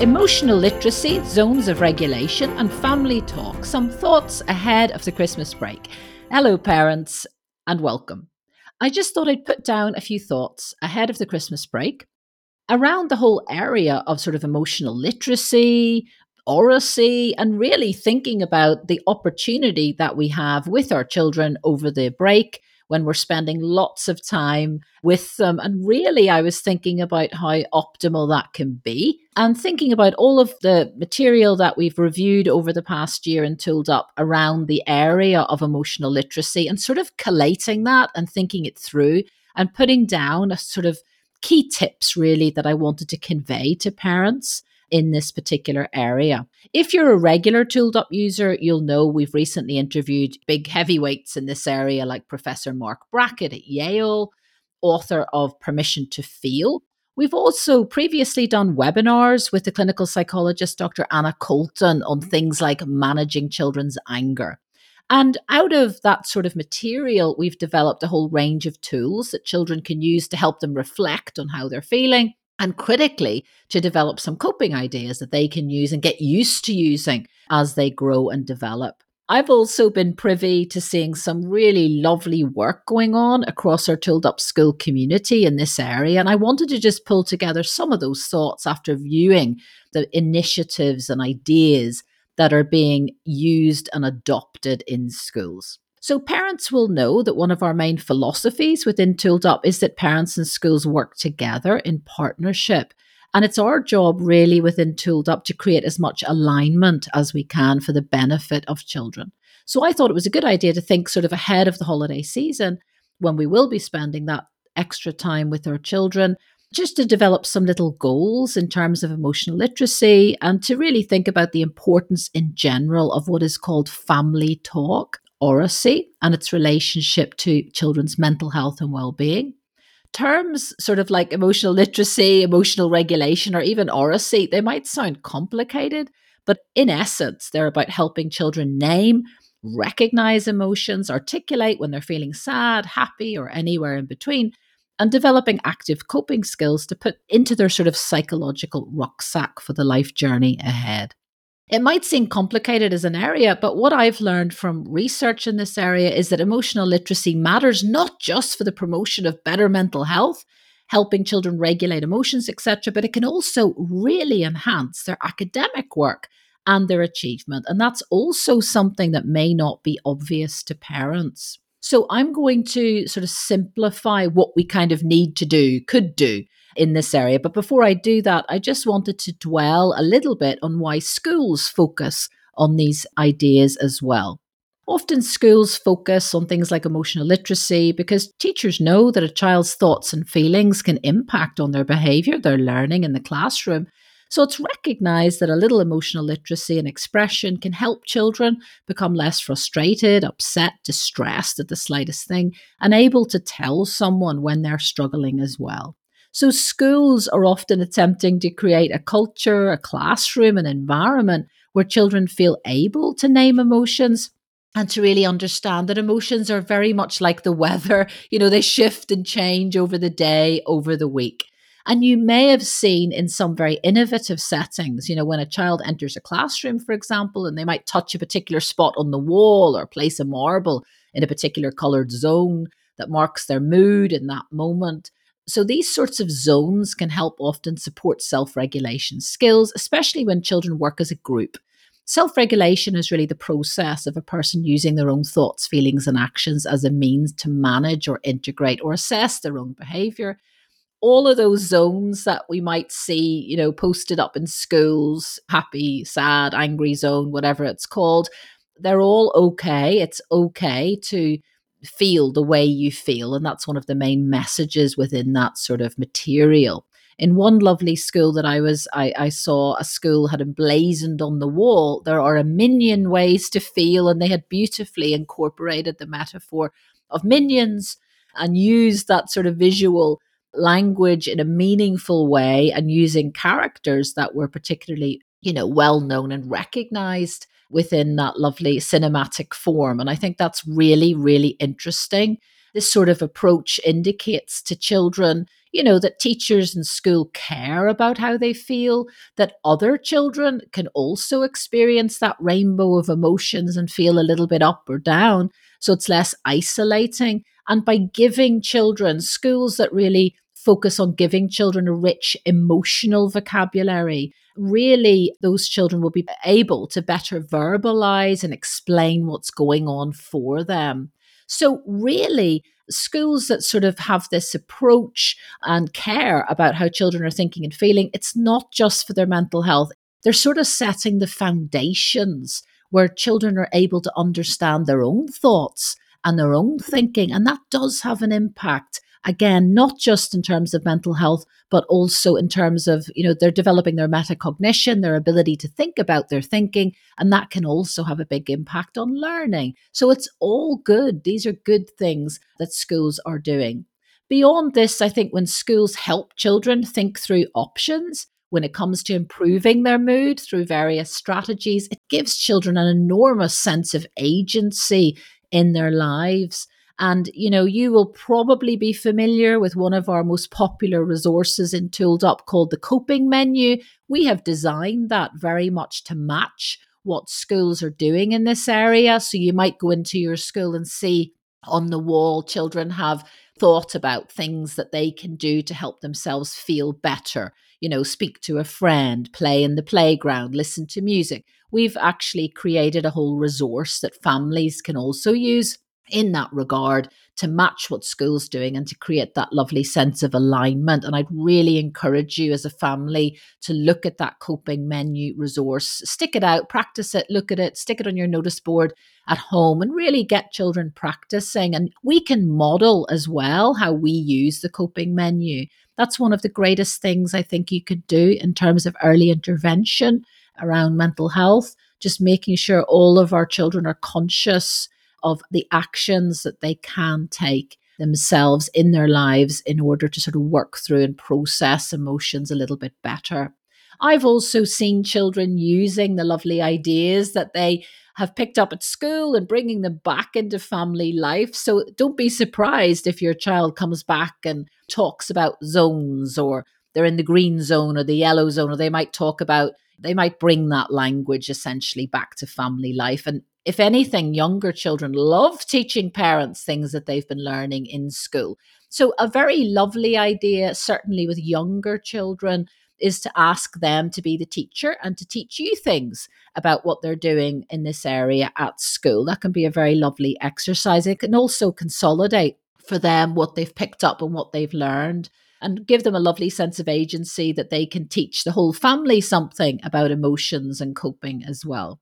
Emotional literacy, zones of regulation, and family talk. Some thoughts ahead of the Christmas break. Hello, parents, and welcome. I just thought I'd put down a few thoughts ahead of the Christmas break around the whole area of sort of emotional literacy, oracy, and really thinking about the opportunity that we have with our children over the break when we're spending lots of time with them. And really, I was thinking about how optimal that can be and thinking about all of the material that we've reviewed over the past year and tooled up around the area of emotional literacy and sort of collating that and thinking it through and putting down a sort of key tips really that I wanted to convey to parents in this particular area. If you're a regular Tooled Up user, you'll know we've recently interviewed big heavyweights in this area like Professor Mark Brackett at Yale, author of Permission to Feel. We've also previously done webinars with the clinical psychologist Dr. Anna Colton on mm-hmm. things like managing children's anger. And out of that sort of material, we've developed a whole range of tools that children can use to help them reflect on how they're feeling and critically to develop some coping ideas that they can use and get used to using as they grow and develop. I've also been privy to seeing some really lovely work going on across our Tooled Up School community in this area. And I wanted to just pull together some of those thoughts after viewing the initiatives and ideas that are being used and adopted in schools. So, parents will know that one of our main philosophies within Tooled Up is that parents and schools work together in partnership. And it's our job, really, within Tooled Up to create as much alignment as we can for the benefit of children. So, I thought it was a good idea to think sort of ahead of the holiday season when we will be spending that extra time with our children just to develop some little goals in terms of emotional literacy and to really think about the importance in general of what is called family talk oracy and its relationship to children's mental health and well-being. Terms sort of like emotional literacy emotional regulation or even oracy they might sound complicated but in essence they're about helping children name recognize emotions articulate when they're feeling sad happy or anywhere in between and developing active coping skills to put into their sort of psychological rucksack for the life journey ahead it might seem complicated as an area, but what I've learned from research in this area is that emotional literacy matters not just for the promotion of better mental health, helping children regulate emotions, etc., but it can also really enhance their academic work and their achievement. And that's also something that may not be obvious to parents. So I'm going to sort of simplify what we kind of need to do, could do in this area. But before I do that, I just wanted to dwell a little bit on why schools focus on these ideas as well. Often schools focus on things like emotional literacy because teachers know that a child's thoughts and feelings can impact on their behavior, their learning in the classroom. So it's recognized that a little emotional literacy and expression can help children become less frustrated, upset, distressed at the slightest thing, and able to tell someone when they're struggling as well. So schools are often attempting to create a culture, a classroom, an environment where children feel able to name emotions and to really understand that emotions are very much like the weather. You know, they shift and change over the day, over the week. And you may have seen in some very innovative settings, you know, when a child enters a classroom, for example, and they might touch a particular spot on the wall or place a marble in a particular colored zone that marks their mood in that moment. So, these sorts of zones can help often support self regulation skills, especially when children work as a group. Self regulation is really the process of a person using their own thoughts, feelings, and actions as a means to manage or integrate or assess their own behavior. All of those zones that we might see, you know, posted up in schools happy, sad, angry zone, whatever it's called they're all okay. It's okay to feel the way you feel. And that's one of the main messages within that sort of material. In one lovely school that I was, I, I saw a school had emblazoned on the wall, there are a million ways to feel, and they had beautifully incorporated the metaphor of minions and used that sort of visual language in a meaningful way and using characters that were particularly, you know, well known and recognized within that lovely cinematic form. And I think that's really, really interesting. This sort of approach indicates to children, you know, that teachers in school care about how they feel, that other children can also experience that rainbow of emotions and feel a little bit up or down. So it's less isolating. And by giving children schools that really focus on giving children a rich emotional vocabulary, really those children will be able to better verbalize and explain what's going on for them. So, really, schools that sort of have this approach and care about how children are thinking and feeling, it's not just for their mental health. They're sort of setting the foundations where children are able to understand their own thoughts and their own thinking. And that does have an impact again not just in terms of mental health but also in terms of you know they're developing their metacognition their ability to think about their thinking and that can also have a big impact on learning. So it's all good. These are good things that schools are doing. Beyond this i think when schools help children think through options when it comes to improving their mood through various strategies it gives children an enormous sense of agency in their lives and, you know, you will probably be familiar with one of our most popular resources in Tooled Up called the coping menu. We have designed that very much to match what schools are doing in this area. So you might go into your school and see on the wall children have thought about things that they can do to help themselves feel better. You know, speak to a friend, play in the playground, listen to music. We've actually created a whole resource that families can also use in that regard to match what school's doing and to create that lovely sense of alignment. And I'd really encourage you as a family to look at that coping menu resource, stick it out, practice it, look at it, stick it on your notice board at home and really get children practicing. And we can model as well how we use the coping menu. That's one of the greatest things I think you could do in terms of early intervention around mental health, just making sure all of our children are conscious of the actions that they can take themselves in their lives in order to sort of work through and process emotions a little bit better. I've also seen children using the lovely ideas that they have picked up at school and bringing them back into family life. So don't be surprised if your child comes back and talks about zones or they're in the green zone or the yellow zone, or they might talk about, they might bring that language essentially back to family life. And if anything, younger children love teaching parents things that they've been learning in school. So, a very lovely idea, certainly with younger children, is to ask them to be the teacher and to teach you things about what they're doing in this area at school. That can be a very lovely exercise. It can also consolidate for them what they've picked up and what they've learned and give them a lovely sense of agency that they can teach the whole family something about emotions and coping as well.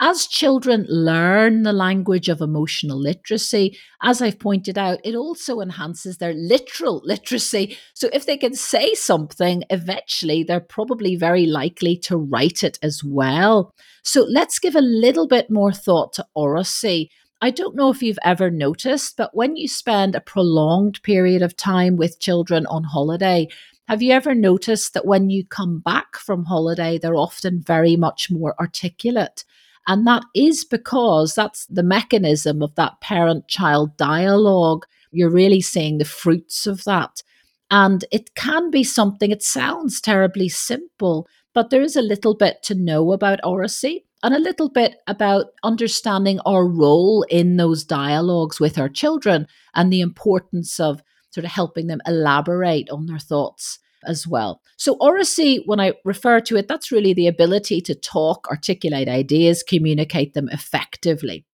As children learn the language of emotional literacy, as I've pointed out, it also enhances their literal literacy. So if they can say something, eventually they're probably very likely to write it as well. So let's give a little bit more thought to oracy. I don't know if you've ever noticed, but when you spend a prolonged period of time with children on holiday, have you ever noticed that when you come back from holiday, they're often very much more articulate? And that is because that's the mechanism of that parent child dialogue. You're really seeing the fruits of that. And it can be something, it sounds terribly simple, but there is a little bit to know about oracy and a little bit about understanding our role in those dialogues with our children and the importance of sort of helping them elaborate on their thoughts as well. So, oracy, when I refer to it, that's really the ability to talk, articulate ideas, communicate them effectively.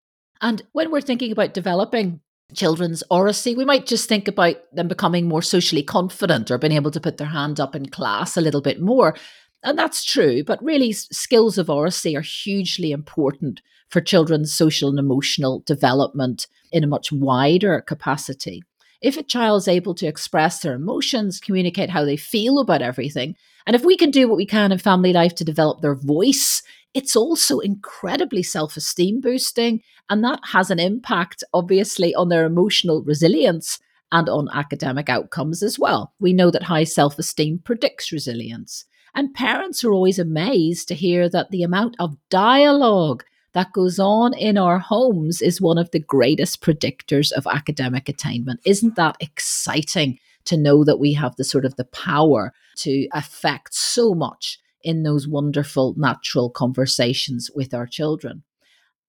And when we're thinking about developing children's oracy, we might just think about them becoming more socially confident or being able to put their hand up in class a little bit more. And that's true, but really, skills of oracy are hugely important for children's social and emotional development in a much wider capacity. If a child is able to express their emotions, communicate how they feel about everything, and if we can do what we can in family life to develop their voice, it's also incredibly self esteem boosting. And that has an impact, obviously, on their emotional resilience and on academic outcomes as well. We know that high self esteem predicts resilience. And parents are always amazed to hear that the amount of dialogue that goes on in our homes is one of the greatest predictors of academic attainment. Isn't that exciting to know that we have the sort of the power to affect so much in those wonderful natural conversations with our children.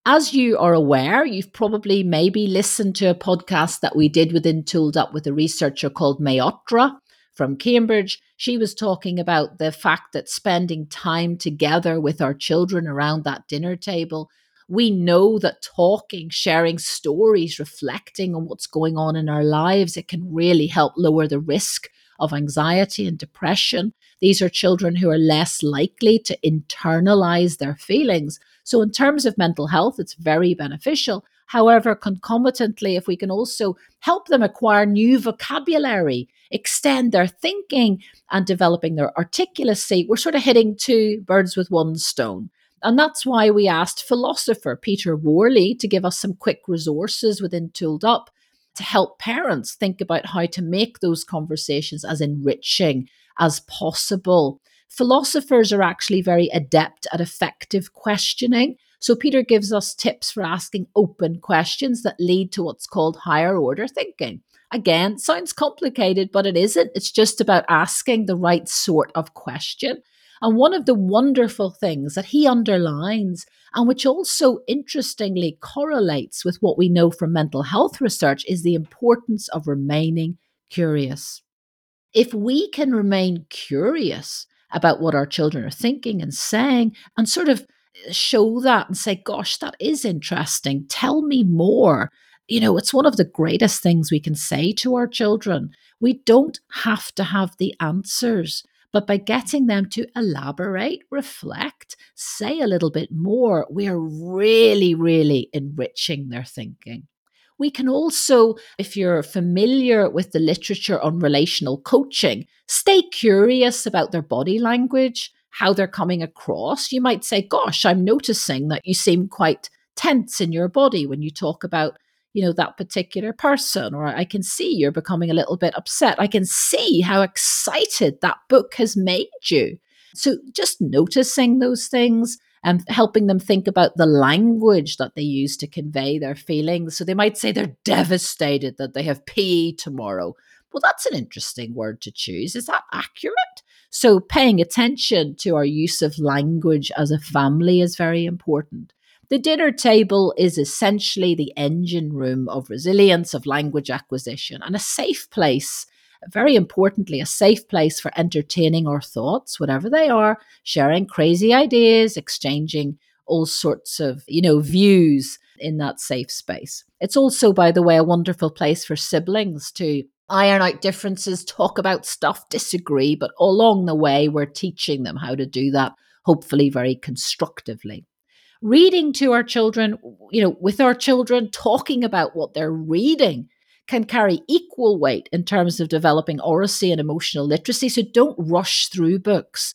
As you are aware, you've probably maybe listened to a podcast that we did within Tooled Up with a researcher called Mayotra from Cambridge. She was talking about the fact that spending time together with our children around that dinner table, we know that talking, sharing stories, reflecting on what's going on in our lives, it can really help lower the risk of anxiety and depression. These are children who are less likely to internalize their feelings. So, in terms of mental health, it's very beneficial. However, concomitantly, if we can also help them acquire new vocabulary, extend their thinking, and developing their articulacy, we're sort of hitting two birds with one stone. And that's why we asked philosopher Peter Worley to give us some quick resources within Tooled Up to help parents think about how to make those conversations as enriching as possible. Philosophers are actually very adept at effective questioning. So, Peter gives us tips for asking open questions that lead to what's called higher order thinking. Again, sounds complicated, but it isn't. It's just about asking the right sort of question. And one of the wonderful things that he underlines, and which also interestingly correlates with what we know from mental health research, is the importance of remaining curious. If we can remain curious about what our children are thinking and saying, and sort of show that and say, gosh, that is interesting, tell me more. You know, it's one of the greatest things we can say to our children. We don't have to have the answers. But by getting them to elaborate, reflect, say a little bit more, we're really, really enriching their thinking. We can also, if you're familiar with the literature on relational coaching, stay curious about their body language, how they're coming across. You might say, Gosh, I'm noticing that you seem quite tense in your body when you talk about you know that particular person or i can see you're becoming a little bit upset. I can see how excited that book has made you. So just noticing those things and helping them think about the language that they use to convey their feelings. So they might say they're devastated that they have PE tomorrow. Well that's an interesting word to choose. Is that accurate so paying attention to our use of language as a family is very important the dinner table is essentially the engine room of resilience, of language acquisition, and a safe place very importantly, a safe place for entertaining our thoughts, whatever they are, sharing crazy ideas, exchanging all sorts of, you know, views in that safe space. It's also, by the way, a wonderful place for siblings to iron out differences, talk about stuff, disagree, but along the way, we're teaching them how to do that, hopefully very constructively reading to our children, you know, with our children, talking about what they're reading can carry equal weight in terms of developing oracy and emotional literacy. So don't rush through books.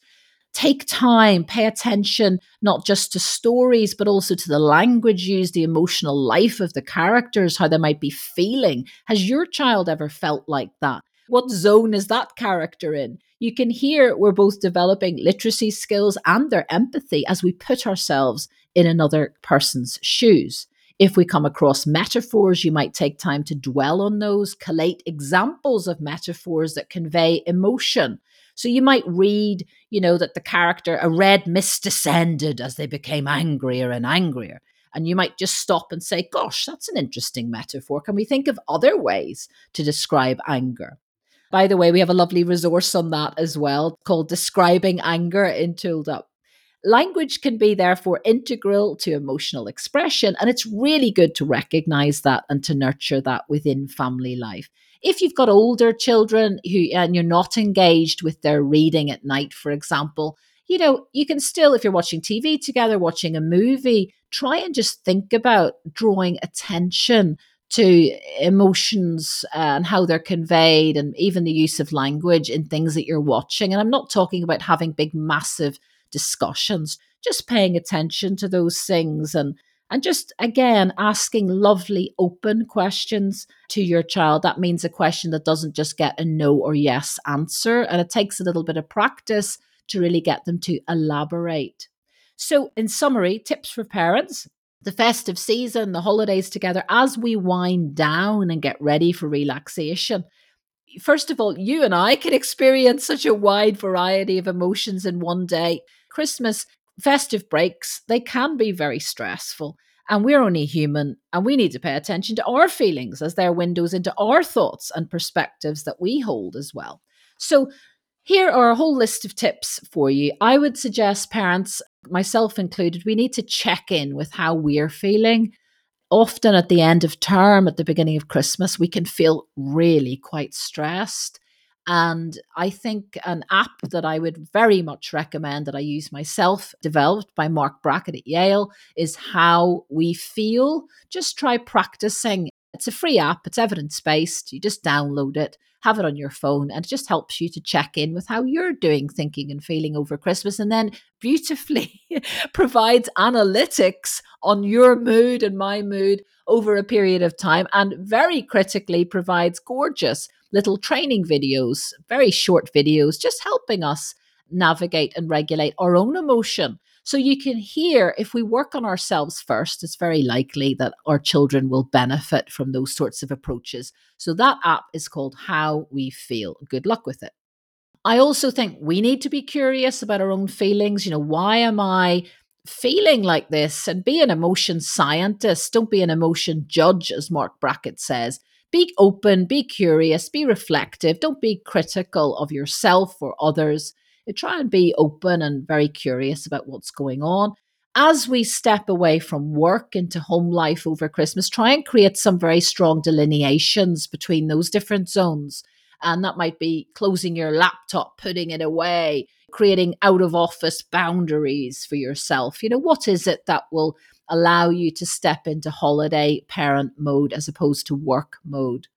Take time, pay attention not just to stories, but also to the language used, the emotional life of the characters, how they might be feeling. Has your child ever felt like that? What zone is that character in? You can hear we're both developing literacy skills and their empathy as we put ourselves in another person's shoes. If we come across metaphors, you might take time to dwell on those, collate examples of metaphors that convey emotion. So you might read, you know, that the character, a red mist descended as they became angrier and angrier. And you might just stop and say, gosh, that's an interesting metaphor. Can we think of other ways to describe anger? By the way, we have a lovely resource on that as well called Describing Anger in Tooled Up. Language can be therefore integral to emotional expression, and it's really good to recognize that and to nurture that within family life. If you've got older children who and you're not engaged with their reading at night, for example, you know, you can still, if you're watching TV together, watching a movie, try and just think about drawing attention to emotions uh, and how they're conveyed and even the use of language in things that you're watching. And I'm not talking about having big, massive discussions, just paying attention to those things and and just again asking lovely open questions to your child. That means a question that doesn't just get a no or yes answer and it takes a little bit of practice to really get them to elaborate. So in summary tips for parents. The festive season the holidays together as we wind down and get ready for relaxation first of all, you and I can experience such a wide variety of emotions in one day. Christmas festive breaks, they can be very stressful. And we're only human, and we need to pay attention to our feelings as they're windows into our thoughts and perspectives that we hold as well. So, here are a whole list of tips for you. I would suggest parents, myself included, we need to check in with how we're feeling often at the end of term, at the beginning of Christmas, we can feel really quite stressed. And I think an app that I would very much recommend that I use myself, developed by Mark Brackett at Yale, is How We Feel. Just try practicing. It's a free app, it's evidence based. You just download it have it on your phone and it just helps you to check in with how you're doing thinking and feeling over Christmas and then beautifully provides analytics on your mood and my mood over a period of time and very critically provides gorgeous little training videos, very short videos, just helping us navigate and regulate our own emotion so you can hear if we work on ourselves first, it's very likely that our children will benefit from those sorts of approaches. So that app is called How We Feel. Good luck with it. I also think we need to be curious about our own feelings. You know, why am I feeling like this? And be an emotion scientist. Don't be an emotion judge, as Mark Brackett says. Be open, be curious, be reflective. Don't be critical of yourself or others uh, try and be open and very curious about what's going on. As we step away from work into home life over Christmas, try and create some very strong delineations between those different zones. And that might be closing your laptop, putting it away, creating out of office boundaries for yourself. You know, what is it that will allow you to step into holiday parent mode as opposed to work mode?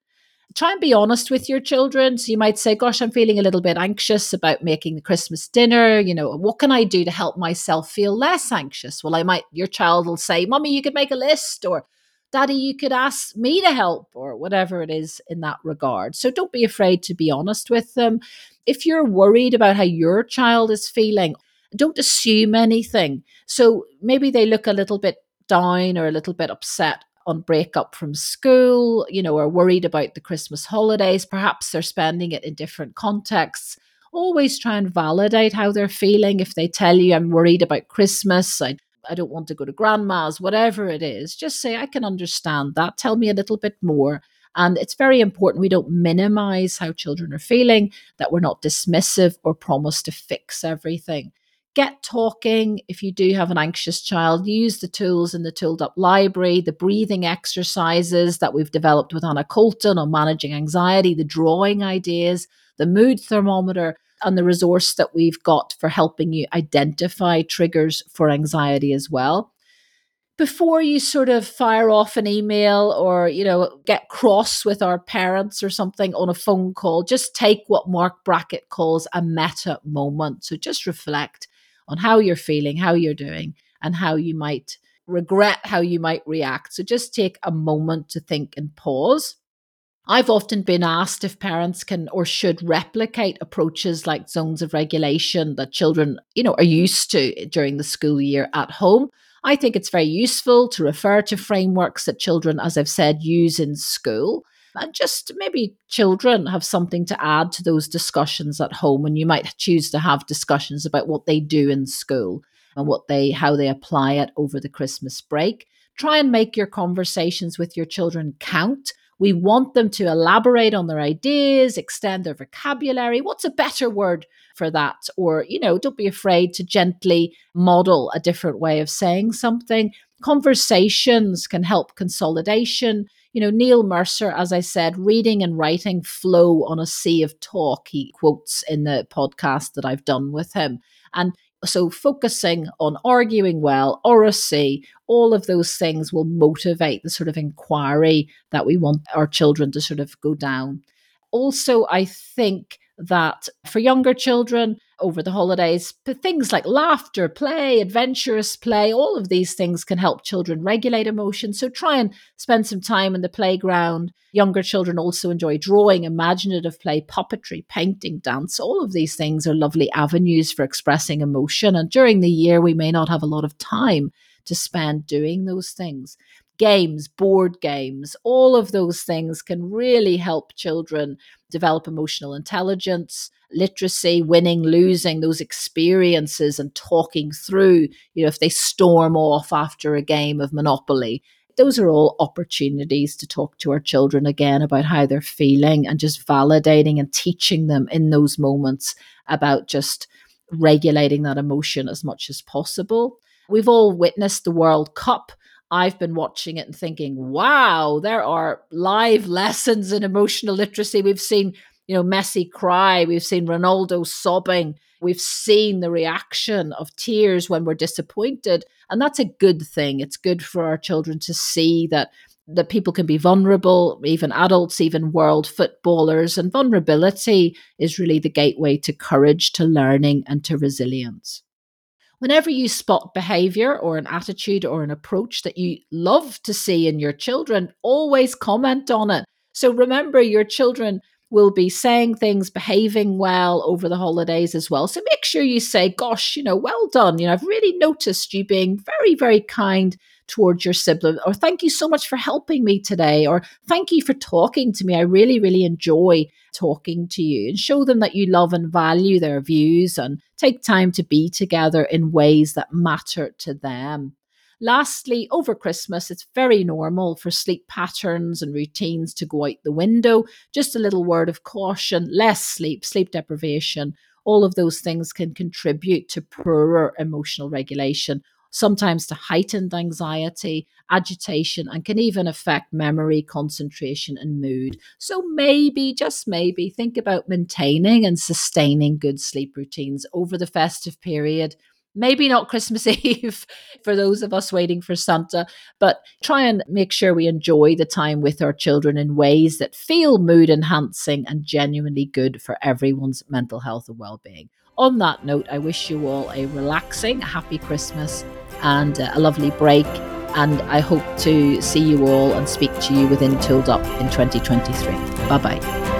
try and be honest with your children. So you might say, Gosh, I'm feeling a little bit anxious about making the Christmas dinner. You know, what can I do to help myself feel less anxious? Well, I might, your child will say, Mommy, you could make a list, or Daddy, you could ask me to help, or whatever it is in that regard. So don't be afraid to be honest with them. If you're worried about how your child is feeling, don't assume anything. So maybe they look a little bit down or a little bit upset on breakup from school, you know, are worried about the Christmas holidays. Perhaps they're spending it in different contexts. Always try and validate how they're feeling. If they tell you, I'm worried about Christmas, I, I don't want to go to grandma's, whatever it is, just say, I can understand that. Tell me a little bit more. And it's very important we don't minimize how children are feeling, that we're not dismissive or promise to fix everything get talking. If you do have an anxious child, use the tools in the Tooled Up library, the breathing exercises that we've developed with Anna Colton on managing anxiety, the drawing ideas, the mood thermometer, and the resource that we've got for helping you identify triggers for anxiety as well. Before you sort of fire off an email or you know get cross with our parents or something on a phone call just take what mark brackett calls a meta moment. So just reflect on how you're feeling, how you're doing, and how you might regret how you might react. So just take a moment to think and pause. I've often been asked if parents can or should replicate approaches like zones of regulation that children, you know, are used to during the school year at home. I think it's very useful to refer to frameworks that children, as I've said, use in school and just maybe children have something to add to those discussions at home and you might choose to have discussions about what they do in school and what they how they apply it over the christmas break. Try and make your conversations with your children count. We want them to elaborate on their ideas extend their vocabulary. What's a better word for that? Or you know don't be afraid to gently model a different way of saying something. Conversations can help consolidation you know, Neil Mercer, as I said, reading and writing flow on a sea of talk, he quotes in the podcast that I've done with him. And so focusing on arguing well, oracy, all of those things will motivate the sort of inquiry that we want our children to sort of go down. Also, I think that for younger children over the holidays, But things like laughter, play, adventurous play, all of these things can help children regulate emotions. So try and spend some time in the playground. Younger children also enjoy drawing, imaginative play, puppetry, painting, dance. All of these things are lovely avenues for expressing emotion. And during the year, we may not have a lot of time to spend doing those things games, board games, all of those things can really help children develop emotional intelligence, literacy, winning, losing, those experiences and talking through, you know, if they storm off after a game of Monopoly. Those are all opportunities to talk to our children again about how they're feeling and just validating and teaching them in those moments about just regulating that emotion as much as possible. We've all witnessed the World Cup I've been watching it and thinking, wow, there are live lessons in emotional literacy. We've seen, you know, Messi cry, we've seen Ronaldo sobbing, we've seen the reaction of tears when we're disappointed. And that's a good thing. It's good for our children to see that that people can be vulnerable, even adults, even world footballers. And vulnerability is really the gateway to courage, to learning, and to resilience. Whenever you spot behavior or an attitude or an approach that you love to see in your children, always comment on it. So remember, your children will be saying things, behaving well over the holidays as well. So make sure you say, Gosh, you know, well done. You know, I've really noticed you being very, very kind towards your sibling, or thank you so much for helping me today, or thank you for talking to me. I really, really enjoy talking to you and show them that you love and value their views and take time to be together in ways that matter to them. Lastly, over Christmas, it's very normal for sleep patterns and routines to go out the window. Just a little word of caution less sleep, sleep deprivation, all of those things can contribute to poorer emotional regulation sometimes to heightened anxiety, agitation, and can even affect memory, concentration, and mood. So maybe, just maybe, think about maintaining and sustaining good sleep routines over the festive period. Maybe not Christmas Eve for those of us waiting for Santa, but try and make sure we enjoy the time with our children in ways that feel mood enhancing and genuinely good for everyone's mental health and well being. On that note, I wish you all a relaxing, happy Christmas and a lovely break. And I hope to see you all and speak to you within Tooled Up in 2023. Bye bye.